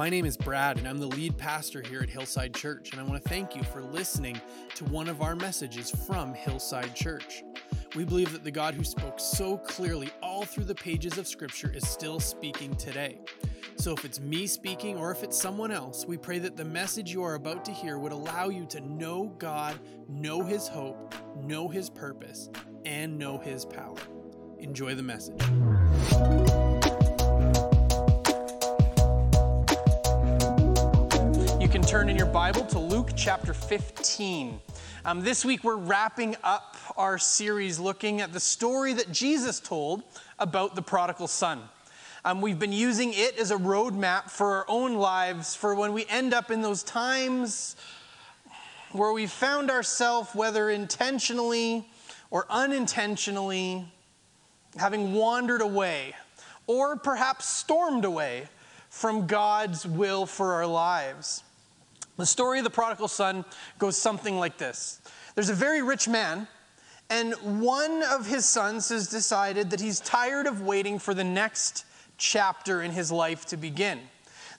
My name is Brad, and I'm the lead pastor here at Hillside Church, and I want to thank you for listening to one of our messages from Hillside Church. We believe that the God who spoke so clearly all through the pages of Scripture is still speaking today. So, if it's me speaking or if it's someone else, we pray that the message you are about to hear would allow you to know God, know His hope, know His purpose, and know His power. Enjoy the message. Turn in your Bible to Luke chapter 15. Um, this week, we're wrapping up our series looking at the story that Jesus told about the prodigal son. Um, we've been using it as a roadmap for our own lives for when we end up in those times where we found ourselves, whether intentionally or unintentionally, having wandered away or perhaps stormed away from God's will for our lives. The story of the prodigal son goes something like this There's a very rich man, and one of his sons has decided that he's tired of waiting for the next chapter in his life to begin.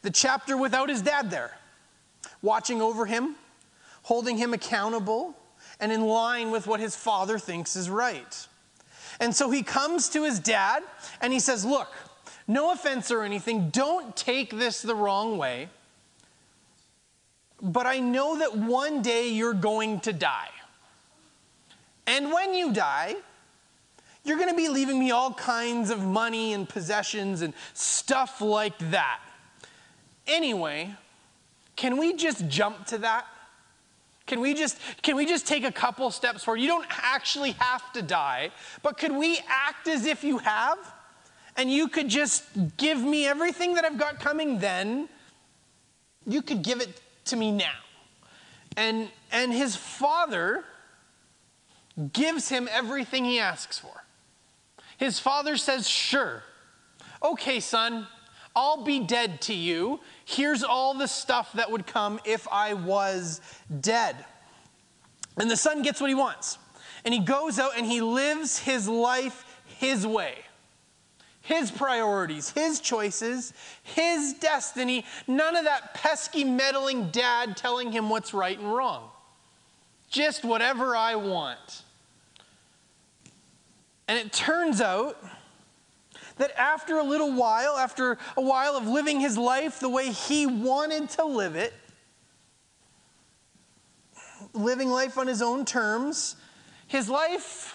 The chapter without his dad there, watching over him, holding him accountable, and in line with what his father thinks is right. And so he comes to his dad and he says, Look, no offense or anything, don't take this the wrong way but I know that one day you're going to die. And when you die, you're going to be leaving me all kinds of money and possessions and stuff like that. Anyway, can we just jump to that? Can we just can we just take a couple steps forward? You don't actually have to die, but could we act as if you have? And you could just give me everything that I've got coming then. You could give it to me now. And, and his father gives him everything he asks for. His father says, Sure. Okay, son, I'll be dead to you. Here's all the stuff that would come if I was dead. And the son gets what he wants. And he goes out and he lives his life his way his priorities, his choices, his destiny. None of that pesky, meddling dad telling him what's right and wrong. Just whatever I want. And it turns out that after a little while, after a while of living his life the way he wanted to live it, living life on his own terms, his life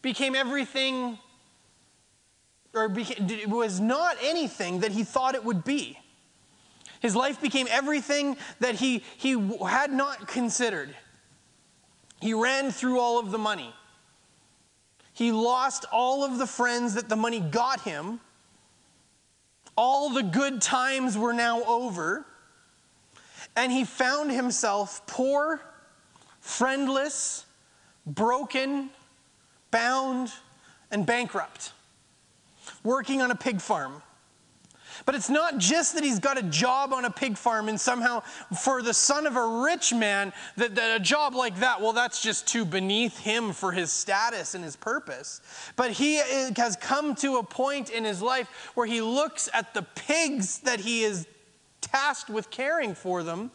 became everything or it was not anything that he thought it would be. His life became everything that he, he had not considered. He ran through all of the money. He lost all of the friends that the money got him. All the good times were now over. And he found himself poor, friendless, broken, bound, and bankrupt working on a pig farm. But it's not just that he's got a job on a pig farm and somehow for the son of a rich man, that, that, a job like that, well, that's just too beneath him for his status and his purpose. But he eh, has come to a point in his life where he looks at the pigs that he is tasked with caring for them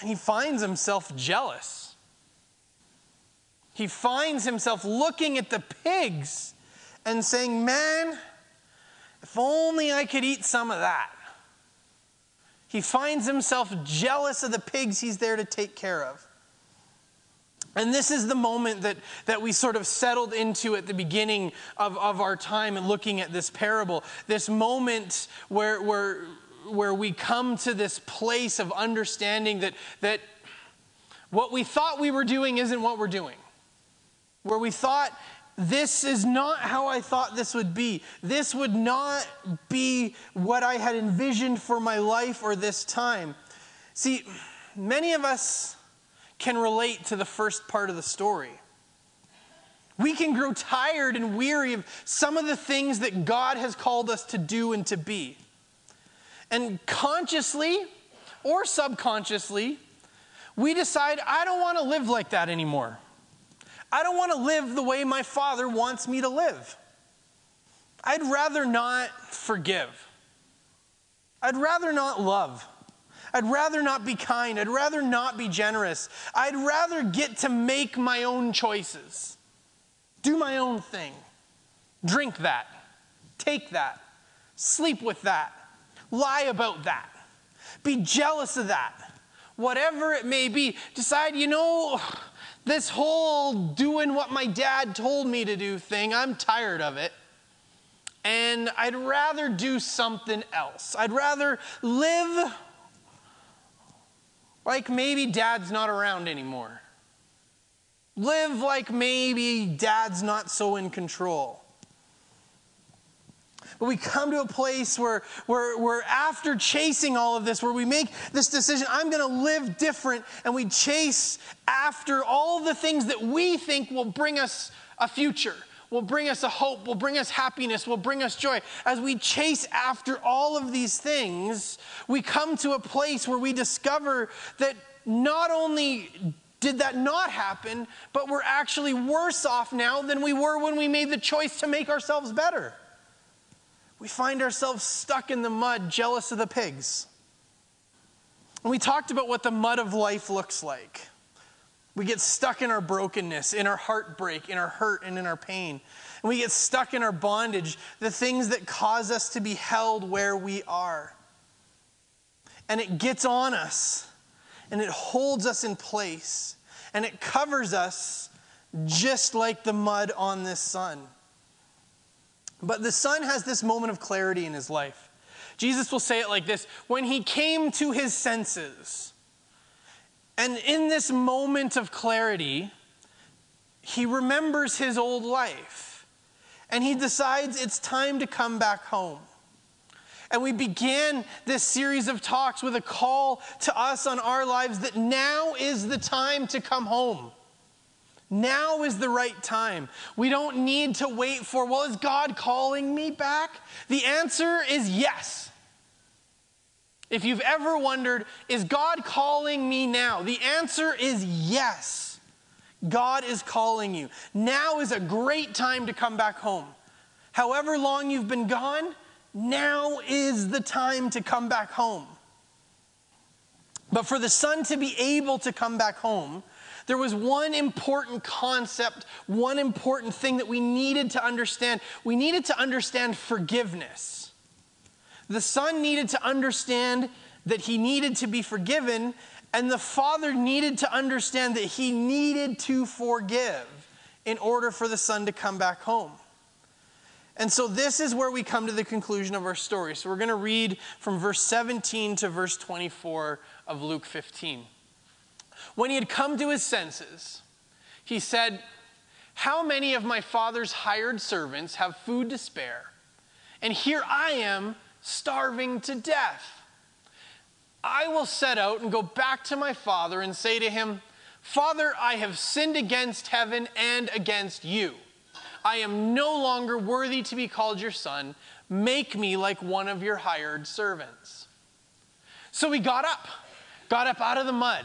and he finds himself jealous. He finds himself looking at the pigs and saying, Man, if only I could eat some of that. He finds himself jealous of the pigs he's there to take care of. And this is the moment that, that we sort of settled into at the beginning of, of our time and looking at this parable. This moment where, where, where we come to this place of understanding that, that what we thought we were doing isn't what we're doing. Where we thought this is not how I thought this would be. This would not be what I had envisioned for my life or this time. See, many of us can relate to the first part of the story. We can grow tired and weary of some of the things that God has called us to do and to be. And consciously or subconsciously, we decide, I don't want to live like that anymore. I don't want to live the way my father wants me to live. I'd rather not forgive. I'd rather not love. I'd rather not be kind. I'd rather not be generous. I'd rather get to make my own choices, do my own thing, drink that, take that, sleep with that, lie about that, be jealous of that, whatever it may be. Decide, you know, this whole doing what my dad told me to do thing, I'm tired of it. And I'd rather do something else. I'd rather live like maybe dad's not around anymore. Live like maybe dad's not so in control. But we come to a place where, where, where after chasing all of this, where we make this decision, I'm going to live different, and we chase after all the things that we think will bring us a future will bring us a hope, will bring us happiness, will bring us joy. As we chase after all of these things, we come to a place where we discover that not only did that not happen, but we're actually worse off now than we were when we made the choice to make ourselves better. We find ourselves stuck in the mud, jealous of the pigs. And we talked about what the mud of life looks like. We get stuck in our brokenness, in our heartbreak, in our hurt, and in our pain. And we get stuck in our bondage, the things that cause us to be held where we are. And it gets on us, and it holds us in place, and it covers us just like the mud on this son. But the son has this moment of clarity in his life. Jesus will say it like this When he came to his senses, and in this moment of clarity, he remembers his old life and he decides it's time to come back home. And we began this series of talks with a call to us on our lives that now is the time to come home. Now is the right time. We don't need to wait for, well, is God calling me back? The answer is yes. If you've ever wondered, is God calling me now? The answer is yes. God is calling you. Now is a great time to come back home. However long you've been gone, now is the time to come back home. But for the son to be able to come back home, there was one important concept, one important thing that we needed to understand. We needed to understand forgiveness. The son needed to understand that he needed to be forgiven, and the father needed to understand that he needed to forgive in order for the son to come back home. And so, this is where we come to the conclusion of our story. So, we're going to read from verse 17 to verse 24 of Luke 15. When he had come to his senses, he said, How many of my father's hired servants have food to spare? And here I am starving to death. I will set out and go back to my father and say to him, Father, I have sinned against heaven and against you. I am no longer worthy to be called your son. Make me like one of your hired servants. So he got up, got up out of the mud,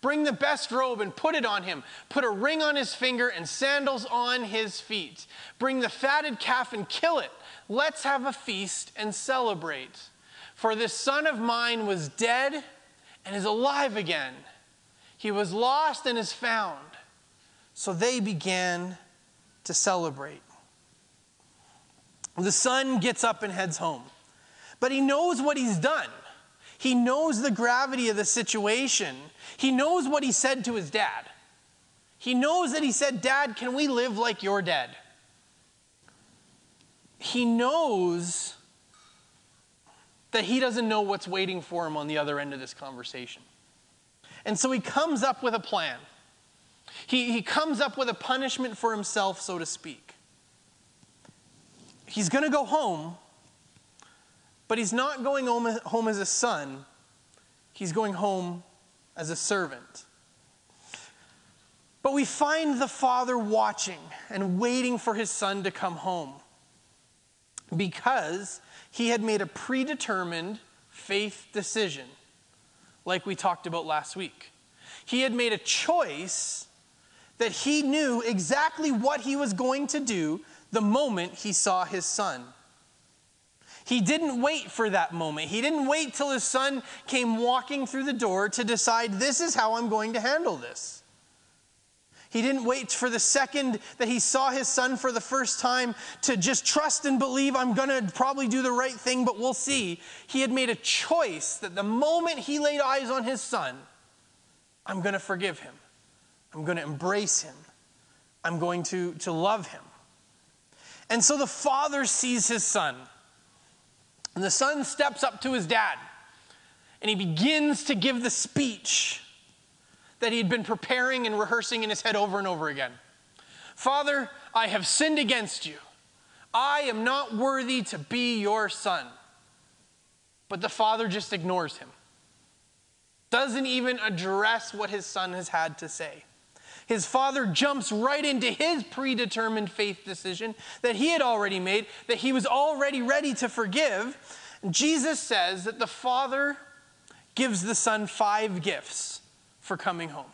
bring the best robe and put it on him. Put a ring on his finger and sandals on his feet. Bring the fatted calf and kill it. Let's have a feast and celebrate. For this son of mine was dead and is alive again. He was lost and is found. So they began to celebrate. The son gets up and heads home, but he knows what he's done. He knows the gravity of the situation. He knows what he said to his dad. He knows that he said, Dad, can we live like you're dead? He knows that he doesn't know what's waiting for him on the other end of this conversation. And so he comes up with a plan. He, he comes up with a punishment for himself, so to speak. He's going to go home, but he's not going home, as a son. He's going home as a servant. But we find the father watching and waiting for his son to come home because he had made a predetermined faith decision, like we talked about last week. He had made a choice that he knew exactly what he was going to do the moment he saw his son. He didn't wait for that moment. He didn't wait till his son came walking through the door to decide, this is how I'm going to handle this. He didn't wait for the second that he saw his son for the first time to just trust and believe, I'm going to probably do the right thing, but we'll see. He had made a choice that the moment he laid eyes on his son, I'm going to forgive him. I'm going to embrace him. I'm going to, to love him. And so the father sees his son. And the son steps up to his dad and he begins to give the speech that he'd been preparing and rehearsing in his head over and over again. Father, I have sinned against you. I am not worthy to be your son. But the father just ignores him, doesn't even address what his son has had to say. His father jumps right into his predetermined faith decision that he had already made, that he was already ready to forgive. Jesus says that the father gives the son five gifts for coming home.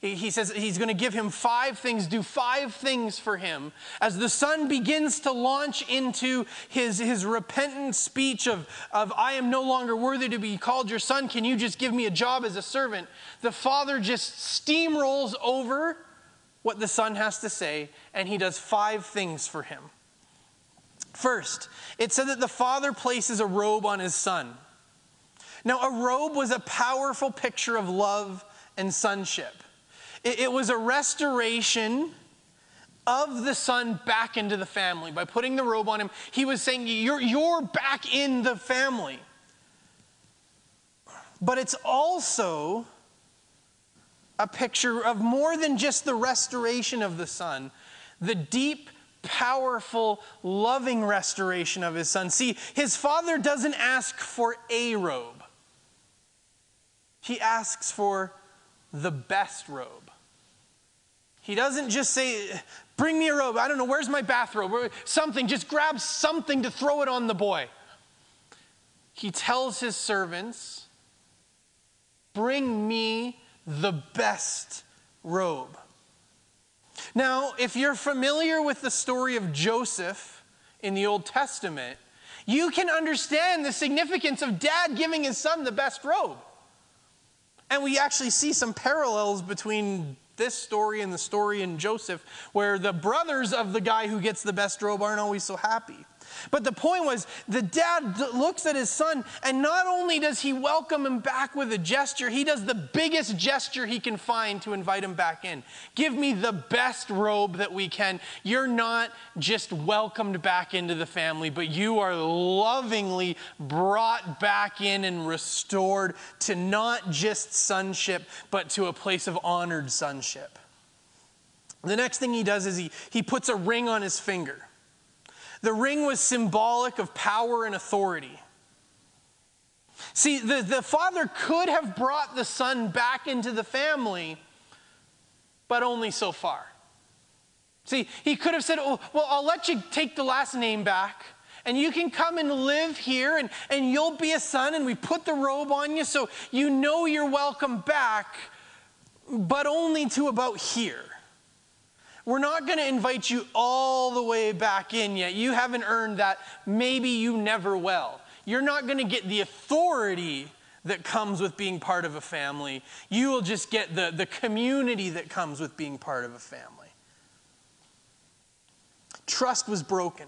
He says he's going to give him five things, do five things for him. As the son begins to launch into his, his repentant speech of, of, I am no longer worthy to be called your son, can you just give me a job as a servant? The father just steamrolls over what the son has to say, and he does five things for him. First, it said that the father places a robe on his son. Now, a robe was a powerful picture of love and sonship. It, was a restoration of the son back into the family. By putting the robe on him, he was saying, You're, you're back in the family. But it's also a picture of more than just the restoration of the son, the deep, powerful, loving restoration of his son. See, his father doesn't ask for a robe. He asks for the best robe. He doesn't just say, Bring me a robe. I don't know, where's my bathrobe? Something, just grab something to throw it on the boy. He tells his servants, Bring me the best robe. Now, if you're familiar with the story of Joseph in the Old Testament, you can understand the significance of dad giving his son the best robe. And we actually see some parallels between this story and the story in Joseph, where the brothers of the guy who gets the best robe aren't always so happy. But the point was, the dad looks at his son, and not only does he welcome him back with a gesture, he does the biggest gesture he can find to invite him back in. Give me the best robe that we can. You're not just welcomed back into the family, but you are lovingly brought back in and restored to not just sonship, but to a place of honored sonship. The next thing he does is he, he puts a ring on his finger. The ring was symbolic of power and authority. See, the, the father could have brought the son back into the family, but only so far. See, he could have said, oh, Well, I'll let you take the last name back, and you can come and live here, and, and you'll be a son, and we put the robe on you so you know you're welcome back, but only to about here. We're not going to invite you all the way back in yet. You haven't earned that. Maybe you never will. You're not going to get the authority that comes with being part of a family. You will just get the, the community that comes with being part of a family. Trust was broken.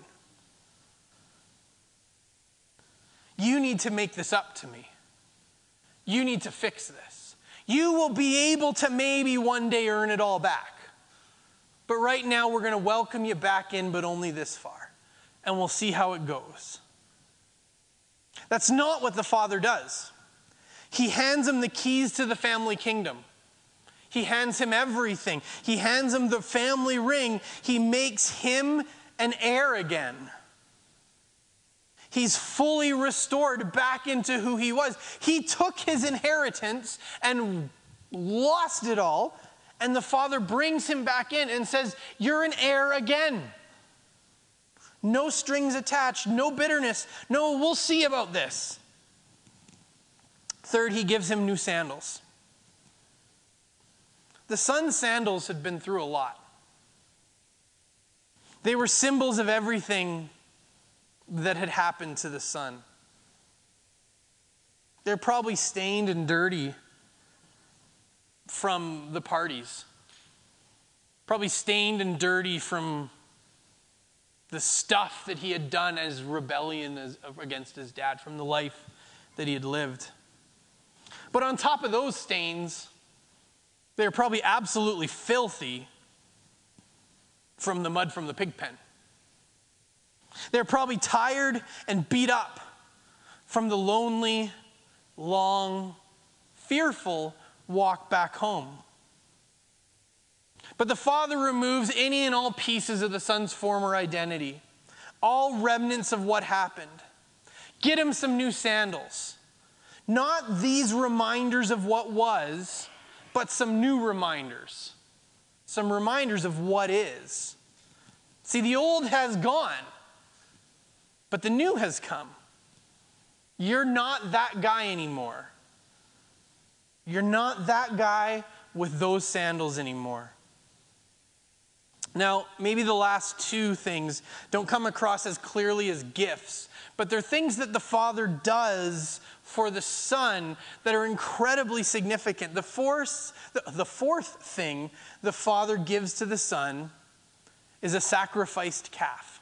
You need to make this up to me. You need to fix this. You will be able to maybe one day earn it all back. But right now, we're going to welcome you back in, but only this far. And we'll see how it goes. That's not what the Father does. He hands him the keys to the family kingdom. He hands him everything. He hands him the family ring. He makes him an heir again. He's fully restored back into who he was. He took his inheritance and lost it all, and the father brings him back in and says, You're an heir again. No strings attached, no bitterness. No, we'll see about this. Third, he gives him new sandals. The son's sandals had been through a lot. They were symbols of everything that had happened to the son. They're probably stained and dirty from the parties, probably stained and dirty from the stuff that he had done as rebellion as, against his dad, from the life that he had lived. But on top of those stains, they're probably absolutely filthy from the mud from the pig pen. They're probably tired and beat up from the lonely, long, fearful walk back home. But the Father removes any and all pieces of the Son's former identity, all remnants of what happened. Get him some new sandals. Not these reminders of what was, but some new reminders. Some reminders of what is. See, the old has gone, but the new has come. You're not that guy anymore. You're not that guy with those sandals anymore. Now, maybe the last two things don't come across as clearly as gifts, but they're things that the Father does for the Son that are incredibly significant. The fourth, the, fourth thing the Father gives to the Son is a sacrificed calf.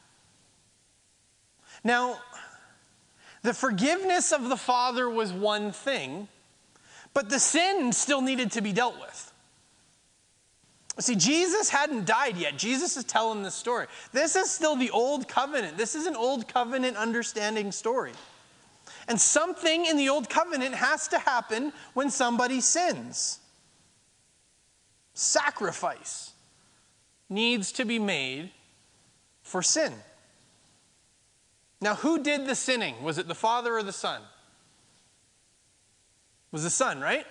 Now, the forgiveness of the Father was one thing, but the sin still needed to be dealt with. See, Jesus hadn't died yet. Jesus is telling this story. This is still the old covenant. This is an old covenant understanding story. And something in the old covenant has to happen when somebody sins. Sacrifice needs to be made for sin. Now, who did the sinning? Was it the Father or the Son? Was the Son, right?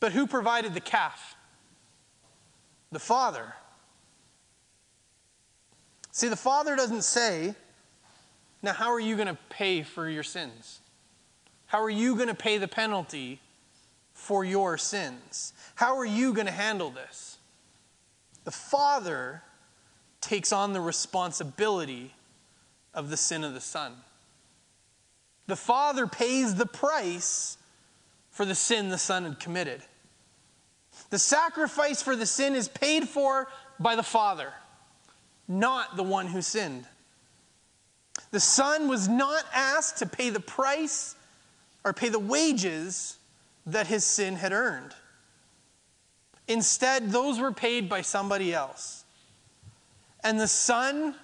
But who provided the calf? The Father. See, the Father doesn't say, now, how are you going to pay for your sins? How are you going to pay the penalty for your sins? How are you going to handle this? The Father takes on the responsibility of the sin of the Son. The Father pays the price for the sin the Son had committed. The sacrifice for the sin is paid for by the Father, not the one who sinned. The Son was not asked to pay the price or pay the wages that his sin had earned. Instead, those were paid by somebody else. And the Son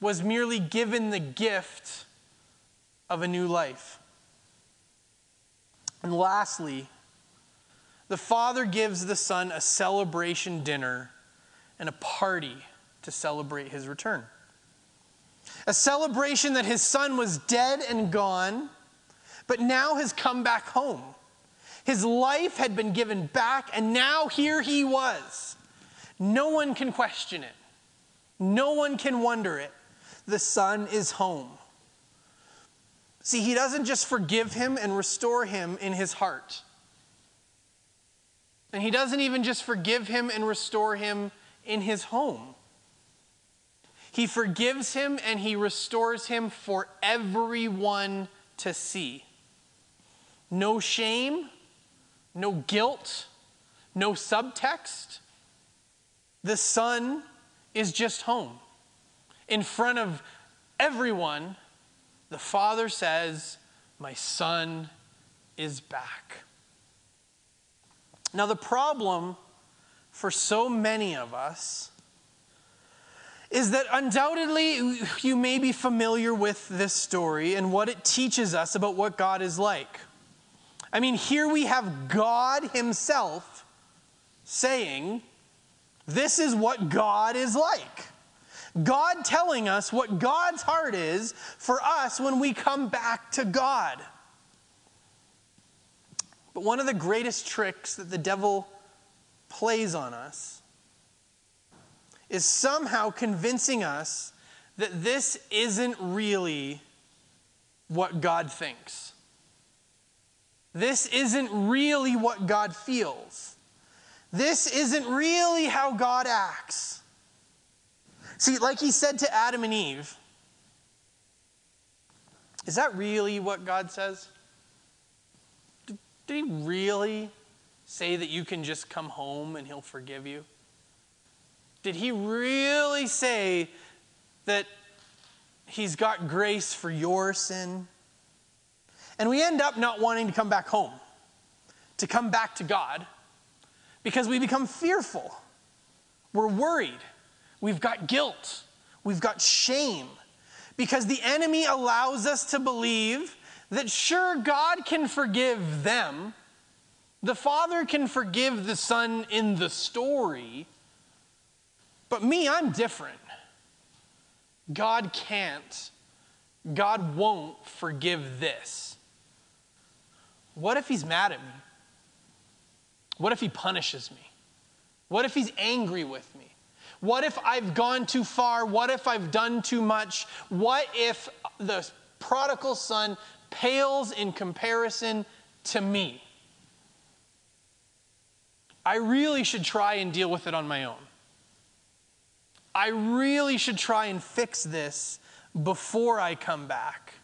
was merely given the gift of a new life. And lastly, the Father gives the Son a celebration dinner and a party to celebrate his return. A celebration that his son was dead and gone, but now has come back home. His life had been given back, and now here he was. No one can question it, no one can wonder it. The son is home. See, he doesn't just forgive him and restore him in his heart. And he doesn't even just forgive him and restore him in his home. He forgives him and he restores him for everyone to see. No shame, no guilt, no subtext. The son is just home. In front of everyone, the father says, My son is back. Now, the problem for so many of us is that undoubtedly you may be familiar with this story and what it teaches us about what God is like. I mean, here we have God Himself saying, This is what God is like. God telling us what God's heart is for us when we come back to God. But one of the greatest tricks that the devil plays on us is somehow convincing us that this isn't really what God thinks. This isn't really what God feels. This isn't really how God acts. See, like he said to Adam and Eve, is that really what God says? Did, he really say that you can just come home and he'll forgive you? Did he really say that he's got grace for your sin? And we end up not wanting to come back home, to come back to God, because we become fearful. We're worried. We've got guilt. We've got shame. Because the enemy allows us to believe that sure, God can forgive them. The Father can forgive the Son in the story. But me, I'm different. God can't. God won't forgive this. What if He's mad at me? What if He punishes me? What if He's angry with me? What if I've gone too far? What if I've done too much? What if the prodigal son pales in comparison to me? I really should try and deal with it on my own. I really should try and fix this before I come back.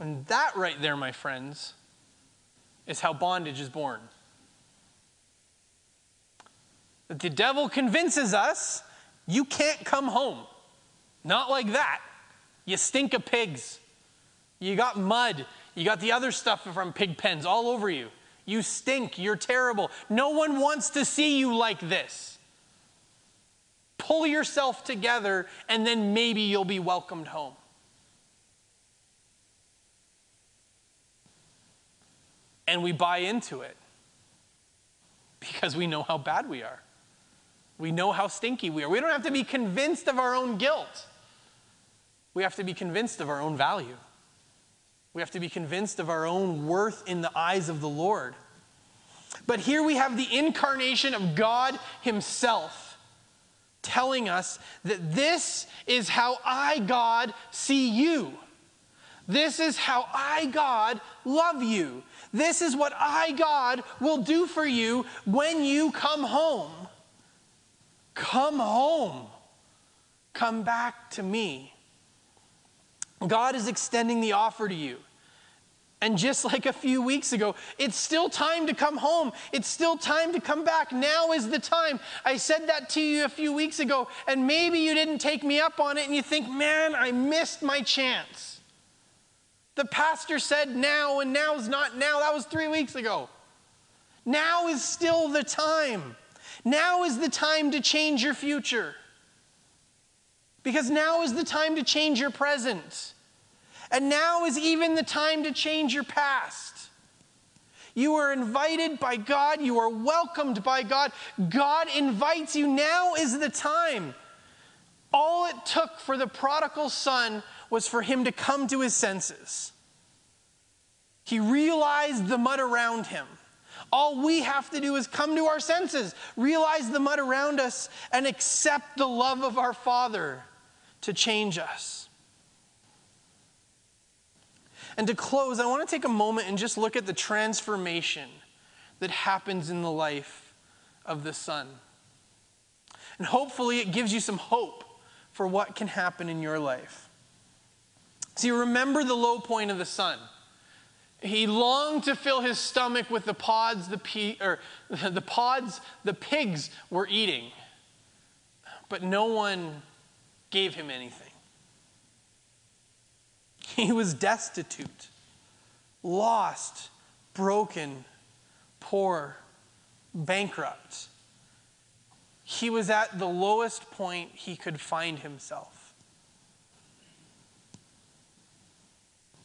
And that right there, my friends, is how bondage is born. The devil convinces us you can't come home. Not like that. You stink of pigs. You got mud. You got the other stuff from pig pens all over you. You stink. You're terrible. No one wants to see you like this. Pull yourself together, and then maybe you'll be welcomed home. And we buy into it because we know how bad we are. We know how stinky we are. We don't have to be convinced of our own guilt. We have to be convinced of our own value. We have to be convinced of our own worth in the eyes of the Lord. But here we have the incarnation of God Himself telling us that this is how I, God, see you. This is how I, God, love you. This is what I, God, will do for you when you come home. Come home. Come back to me. God is extending the offer to you. And just like a few weeks ago, it's still time to come home. It's still time to come back. Now is the time. I said that to you a few weeks ago, and maybe you didn't take me up on it, and you think, man, I missed my chance. The pastor said now, and now's not now. That was three weeks ago. Now is still the time. Now is the time to change your future. Because now is the time to change your present. And now is even the time to change your past. You are invited by God. You are welcomed by God. God invites you. Now is the time. All it took for the prodigal son was for him to come to his senses. He realized the mud around him. All we have to do is come to our senses, realize the mud around us, and accept the love of our Father to change us. And to close, I want to take a moment and just look at the transformation that happens in the life of the Son. And hopefully, it gives you some hope for what can happen in your life. See, remember the low point of the Son. He longed to fill his stomach with the pods the, pe- or the pods the pigs were eating, but no one gave him anything. He was destitute, lost, broken, poor, bankrupt. He was at the lowest point he could find himself.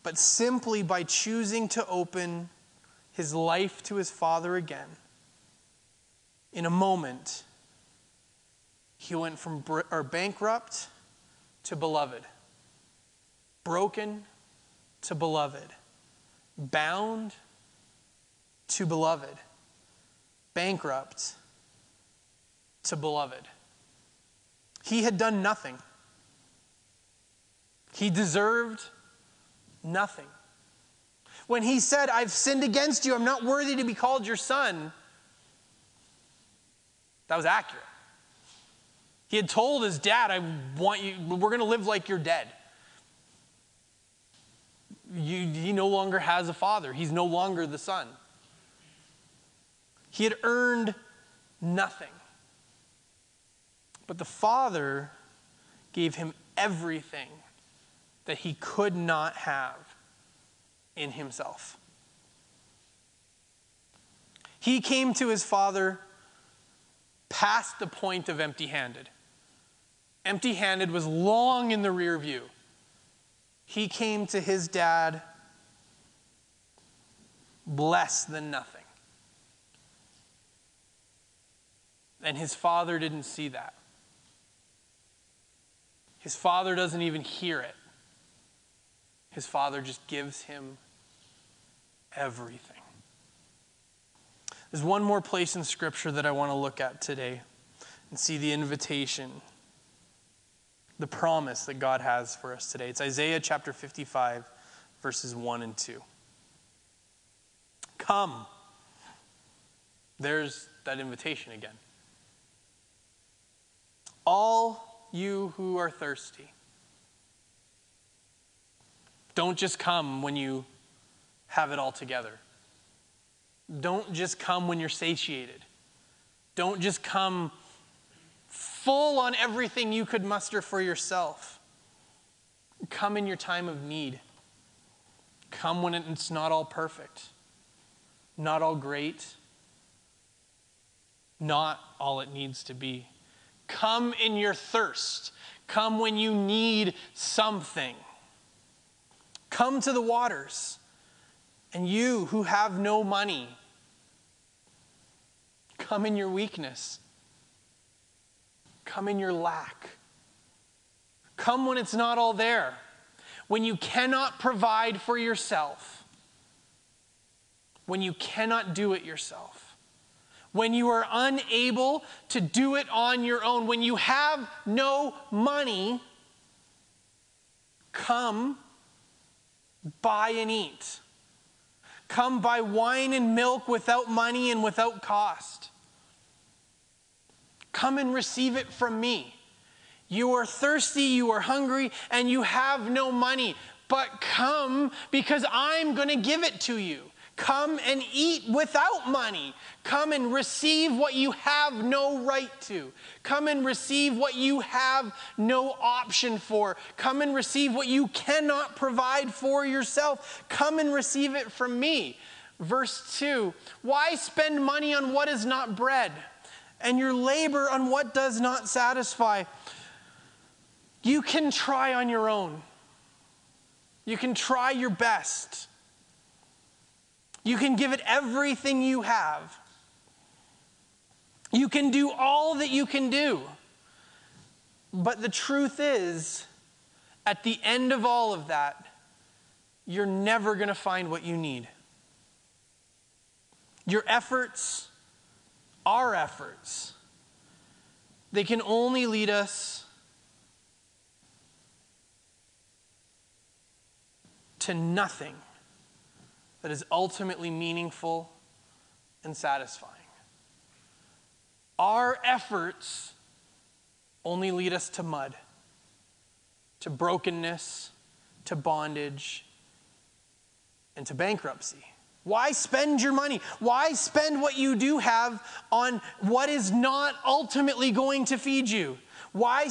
But simply by choosing to open his life to his Father again. In a moment, he went from br- or bankrupt to beloved, broken to beloved, bound to beloved, bankrupt to beloved. He had done nothing. He deserved nothing. When he said, I've sinned against you, I'm not worthy to be called your son, that was accurate. He had told his dad, I want you, we're going to live like you're dead. You, he no longer has a father, he's no longer the son. He had earned nothing. But the father gave him everything that he could not have in himself. He came to his father past the point of empty handed. Empty handed was long in the rear view. He came to his dad less than nothing. And his father didn't see that. His father doesn't even hear it. His father just gives him everything. There's one more place in Scripture that I want to look at today and see the invitation, the promise that God has for us today. It's Isaiah chapter 55, verses 1 and 2. Come. There's that invitation again. All you who are thirsty. Don't just come when you have it all together. Don't just come when you're satiated. Don't just come full on everything you could muster for yourself. Come in your time of need. Come when it's not all perfect, not all great, not all it needs to be. Come in your thirst. Come when you need something. Come to the waters. And you who have no money, come in your weakness. Come in your lack. Come when it's not all there. When you cannot provide for yourself. When you cannot do it yourself. When you are unable to do it on your own. When you have no money, come buy and eat. Come buy wine and milk without money and without cost. Come and receive it from me. You are thirsty, you are hungry, and you have no money, but come because I'm going to give it to you. Come and eat without money. Come and receive what you have no right to. Come and receive what you have no option for. Come and receive what you cannot provide for yourself. Come and receive it from me. Verse 2 Why spend money on what is not bread, and your labor on what does not satisfy? You can try on your own. You can try your best. You can give it everything you have. You can do all that you can do. But the truth is, at the end of all of that, you're never going to find what you need. Your efforts, our efforts, they can only lead us to nothing that is ultimately meaningful and satisfying. Our efforts only lead us to mud, to brokenness, to bondage, and to bankruptcy. Why spend your money? Why spend what you do have on what is not ultimately going to feed you? Why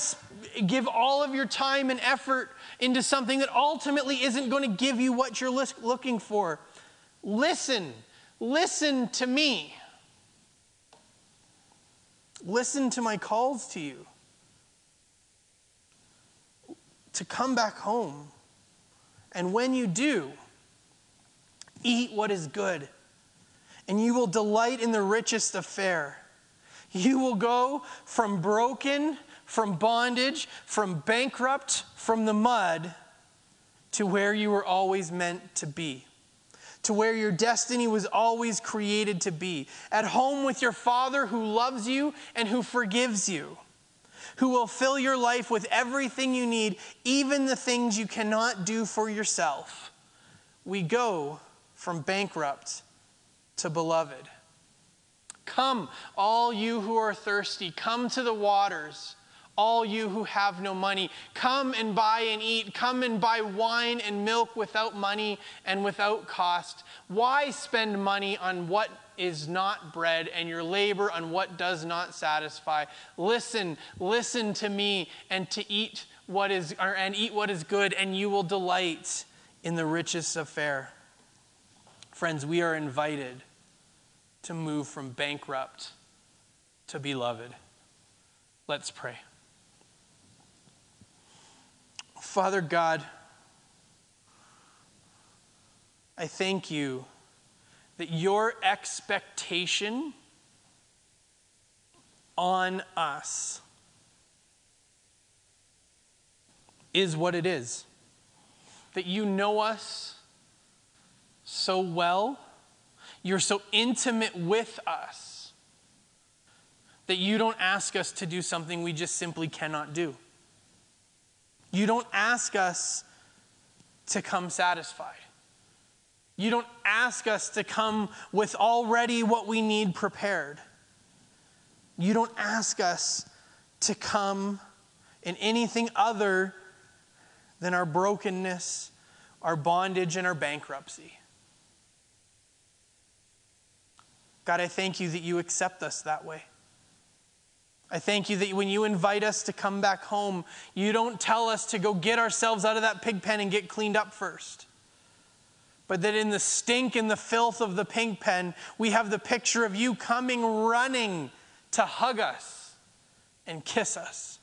give all of your time and effort into something that ultimately isn't going to give you what you're looking for? Listen, listen to me. Listen to my calls to you to come back home. And when you do, eat what is good, and you will delight in the richest of fare. You will go from broken from bondage, from bankrupt, from the mud, to where you were always meant to be, to where your destiny was always created to be, at home with your Father who loves you and who forgives you, who will fill your life with everything you need, even the things you cannot do for yourself. We go from bankrupt to beloved. Come, all you who are thirsty, come to the waters all you who have no money. Come and buy and eat. Come and buy wine and milk without money and without cost. Why spend money on what is not bread and your labor on what does not satisfy? Listen, listen to me and to eat what is or, and eat what is good and you will delight in the richest of fare. Friends, we are invited to move from bankrupt to beloved. Let's pray. Father God, I thank you that your expectation on us is what it is. That you know us so well, you're so intimate with us, that you don't ask us to do something we just simply cannot do. You don't ask us to come satisfied. You don't ask us to come with already what we need prepared. You don't ask us to come in anything other than our brokenness, our bondage, and our bankruptcy. God, I thank you that you accept us that way. I thank you that when you invite us to come back home, you don't tell us to go get ourselves out of that pig pen and get cleaned up first. But that in the stink and the filth of the pig pen, we have the picture of you coming running to hug us and kiss us.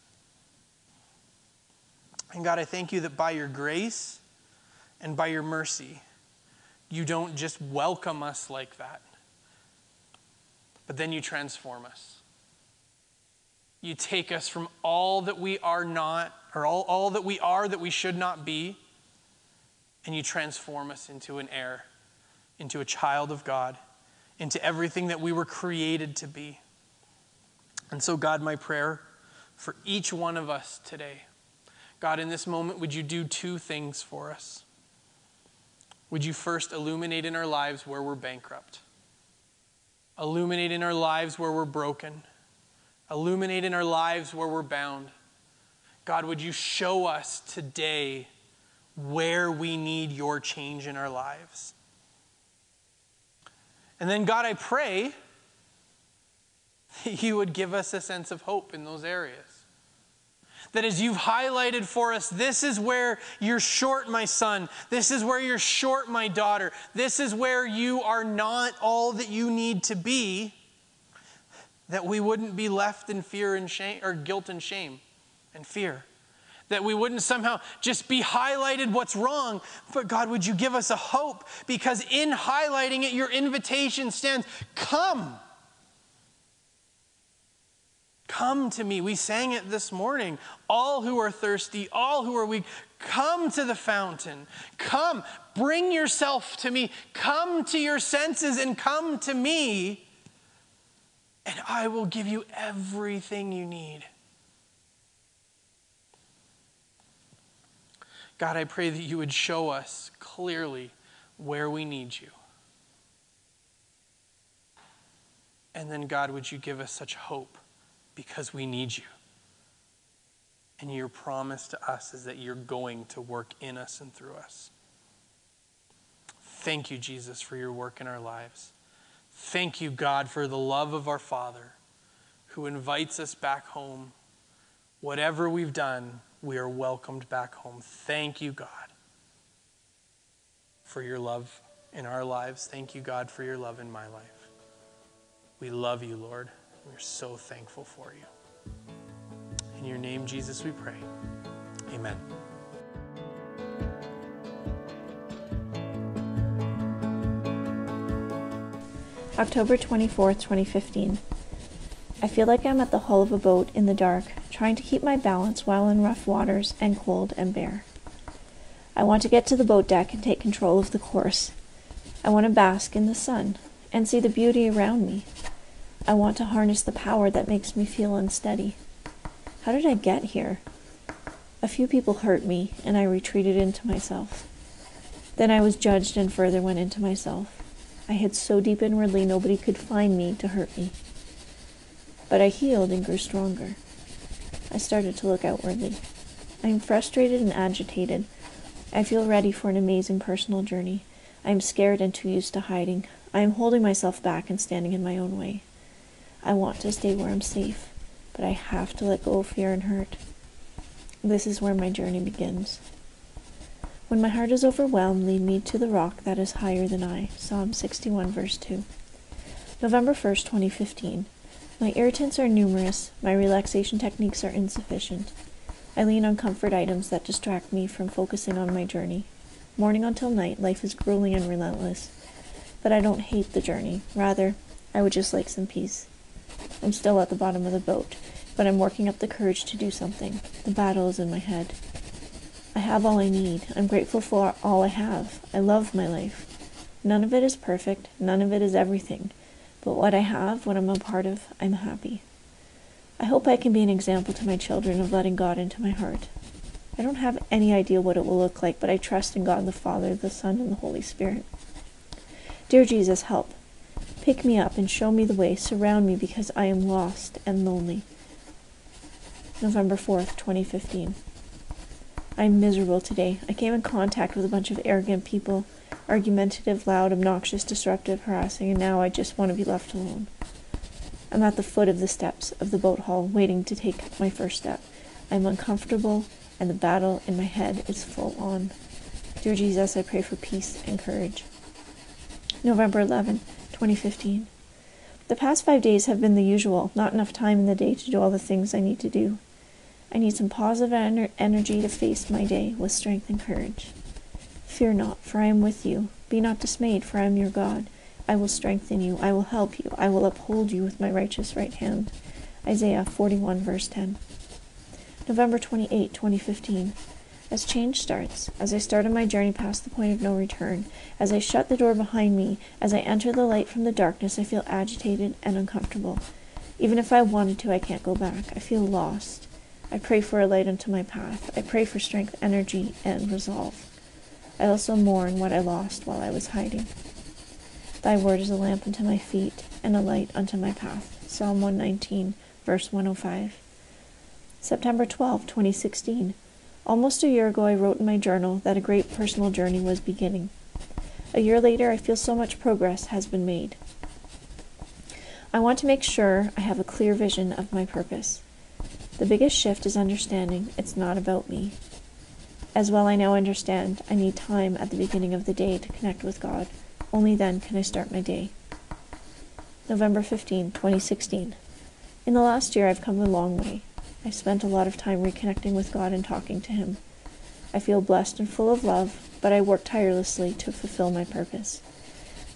And God, I thank you that by your grace and by your mercy, you don't just welcome us like that, but then you transform us you take us from all that we are not, or all, all that we are that we should not be, and you transform us into an heir, into a child of God, into everything that we were created to be. And so, God, my prayer for each one of us today, God, in this moment, would you do two things for us? Would you first illuminate in our lives where we're bankrupt? Illuminate in our lives where we're broken Illuminate in our lives where we're bound. God, would you show us today where we need your change in our lives? And then, God, I pray that you would give us a sense of hope in those areas. That as you've highlighted for us, this is where you're short, my son. This is where you're short, my daughter. This is where you are not all that you need to be that we wouldn't be left in fear and shame or guilt and shame and fear. That we wouldn't somehow just be highlighted what's wrong but god would you give us a hope? Because in highlighting it your invitation stands. Come. Come to me. We sang it this morning. All who are thirsty all who are weak come to the fountain. Come bring yourself to me. Come to your senses and come to me and I will give you everything you need. God, I pray that you would show us clearly where we need you. And then, God, would you give us such hope because we need you? And your promise to us is that you're going to work in us and through us. Thank you, Jesus, for your work in our lives. Thank you, God, for the love of our Father who invites us back home. Whatever we've done, we are welcomed back home. Thank you, God, for your love in our lives. Thank you, God, for your love in my life. We love you, Lord. We're so thankful for you. In your name, Jesus, we pray. Amen. October 24th, 2015. I feel like I'm at the hull of a boat in the dark, trying to keep my balance while in rough waters and cold and bare. I want to get to the boat deck and take control of the course. I want to bask in the sun and see the beauty around me. I want to harness the power that makes me feel unsteady. How did I get here? A few people hurt me, and I retreated into myself. Then I was judged and further went into myself. I hid so deep inwardly nobody could find me to hurt me. But I healed and grew stronger. I started to look outwardly. I am frustrated and agitated. I feel ready for an amazing personal journey. I am scared and too used to hiding. I am holding myself back and standing in my own way. I want to stay where I'm safe, but I have to let go of fear and hurt. This is where my journey begins. When my heart is overwhelmed, lead me to the rock that is higher than I. Psalm 61, verse 2. November 1st, 2015. My irritants are numerous. My relaxation techniques are insufficient. I lean on comfort items that distract me from focusing on my journey. Morning until night, life is grueling and relentless. But I don't hate the journey. Rather, I would just like some peace. I'm still at the bottom of the boat, but I'm working up the courage to do something. The battle is in my head. I have all I need. I'm grateful for all I have. I love my life. None of it is perfect. None of it is everything. But what I have, what I'm a part of, I'm happy. I hope I can be an example to my children of letting God into my heart. I don't have any idea what it will look like, but I trust in God the Father, the Son, and the Holy Spirit. Dear Jesus, help. Pick me up and show me the way. Surround me because I am lost and lonely. November 4th, 2015. I'm miserable today. I came in contact with a bunch of arrogant people, argumentative, loud, obnoxious, disruptive, harassing, and now I just want to be left alone. I'm at the foot of the steps of the boat hall, waiting to take my first step. I'm uncomfortable, and the battle in my head is full on. Dear Jesus, I pray for peace and courage. November 11, 2015. The past five days have been the usual, not enough time in the day to do all the things I need to do. I need some positive ener- energy to face my day with strength and courage. Fear not, for I am with you. Be not dismayed, for I am your God. I will strengthen you. I will help you. I will uphold you with my righteous right hand. Isaiah 41, verse 10. November 28, 2015. As change starts, as I start on my journey past the point of no return, as I shut the door behind me, as I enter the light from the darkness, I feel agitated and uncomfortable. Even if I wanted to, I can't go back. I feel lost. I pray for a light unto my path. I pray for strength, energy, and resolve. I also mourn what I lost while I was hiding. Thy word is a lamp unto my feet and a light unto my path. Psalm 119, verse 105. September 12, 2016. Almost a year ago, I wrote in my journal that a great personal journey was beginning. A year later, I feel so much progress has been made. I want to make sure I have a clear vision of my purpose. The biggest shift is understanding it's not about me. As well, I now understand I need time at the beginning of the day to connect with God. Only then can I start my day. November 15, 2016. In the last year, I've come a long way. I've spent a lot of time reconnecting with God and talking to Him. I feel blessed and full of love, but I work tirelessly to fulfill my purpose.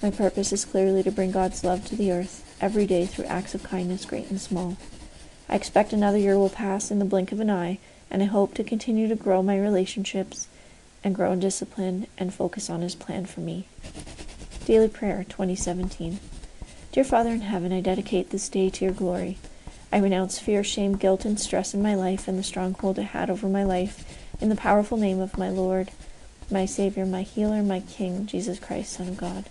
My purpose is clearly to bring God's love to the earth every day through acts of kindness, great and small. I expect another year will pass in the blink of an eye, and I hope to continue to grow my relationships and grow in discipline and focus on His plan for me. Daily Prayer 2017. Dear Father in heaven, I dedicate this day to your glory. I renounce fear, shame, guilt, and stress in my life and the stronghold it had over my life in the powerful name of my Lord, my Savior, my healer, my King, Jesus Christ, Son of God.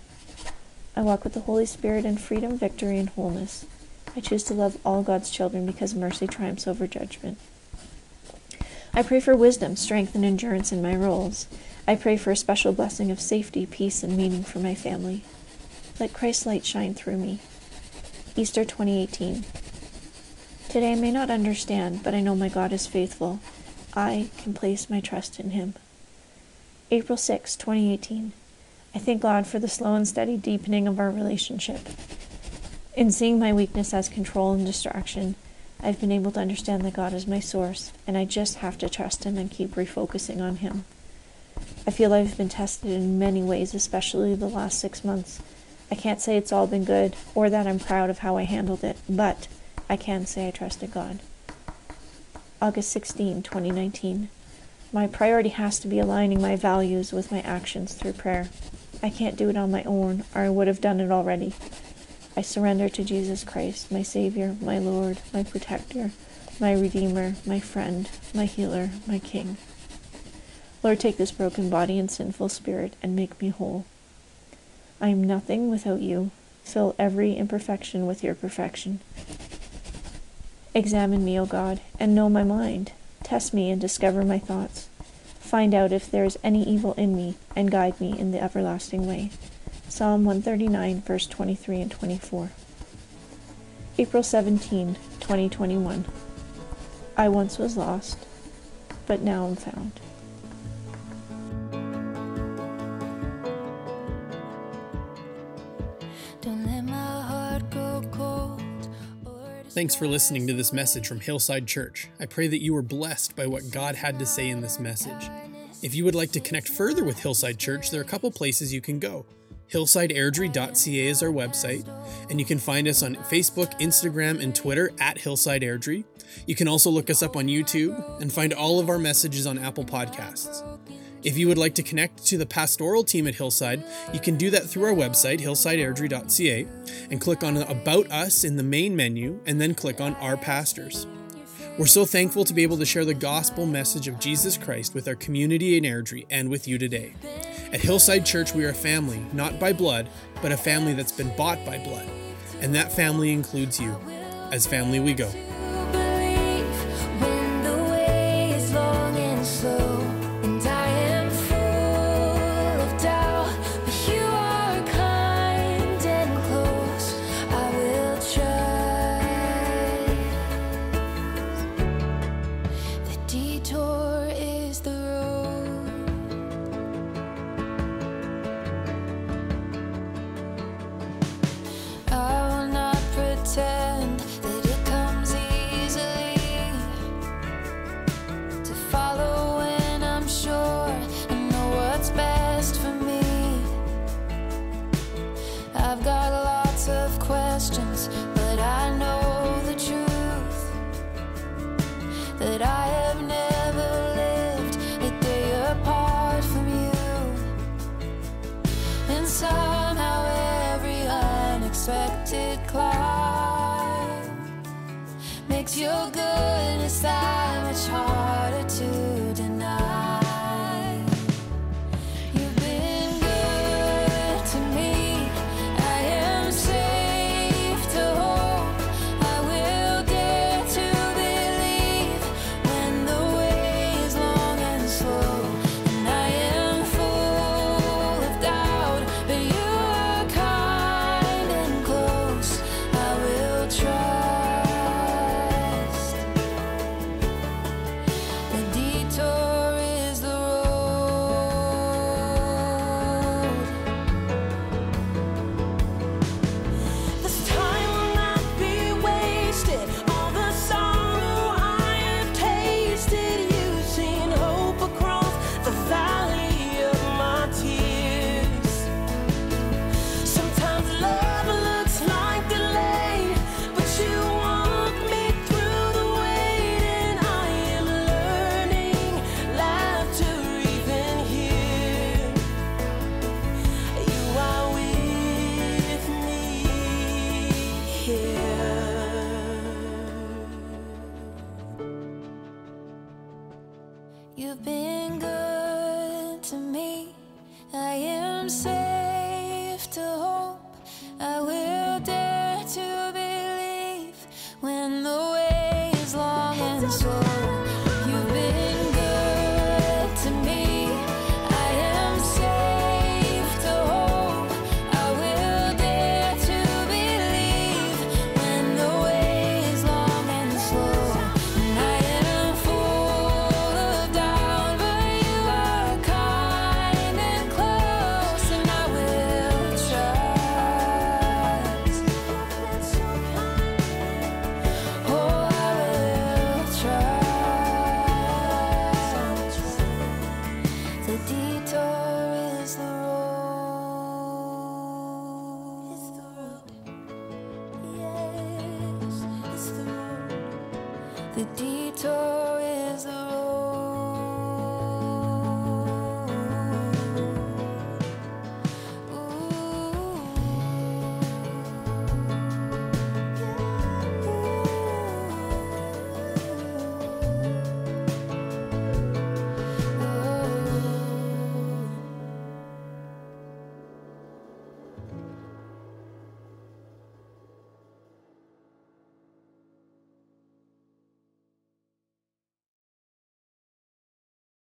I walk with the Holy Spirit in freedom, victory, and wholeness. I choose to love all God's children because mercy triumphs over judgment. I pray for wisdom, strength, and endurance in my roles. I pray for a special blessing of safety, peace, and meaning for my family. Let Christ's light shine through me. Easter 2018. Today I may not understand, but I know my God is faithful. I can place my trust in Him. April 6, 2018. I thank God for the slow and steady deepening of our relationship. In seeing my weakness as control and distraction, I've been able to understand that God is my source, and I just have to trust Him and keep refocusing on Him. I feel I've been tested in many ways, especially the last six months. I can't say it's all been good or that I'm proud of how I handled it, but I can say I trusted God. August 16, 2019. My priority has to be aligning my values with my actions through prayer. I can't do it on my own, or I would have done it already. I surrender to Jesus Christ, my Savior, my Lord, my Protector, my Redeemer, my friend, my healer, my King. Lord, take this broken body and sinful spirit and make me whole. I am nothing without you. Fill every imperfection with your perfection. Examine me, O God, and know my mind. Test me and discover my thoughts. Find out if there is any evil in me, and guide me in the everlasting way. Psalm 139, verse 23 and 24. April 17, 2021. I once was lost, but now I'm found. Thanks for listening to this message from Hillside Church. I pray that you were blessed by what God had to say in this message. If you would like to connect further with Hillside Church, there are a couple places you can go. HillsideAirdrie.ca is our website, and you can find us on Facebook, Instagram, and Twitter at Hillside Airdrie. You can also look us up on YouTube and find all of our messages on Apple Podcasts. If you would like to connect to the pastoral team at Hillside, you can do that through our website, hillsideairdrie.ca, and click on About Us in the main menu, and then click on Our Pastors. We're so thankful to be able to share the gospel message of Jesus Christ with our community in Airdrie and with you today. At Hillside Church, we are a family, not by blood, but a family that's been bought by blood. And that family includes you. As family, we go. Your goodness that much harder to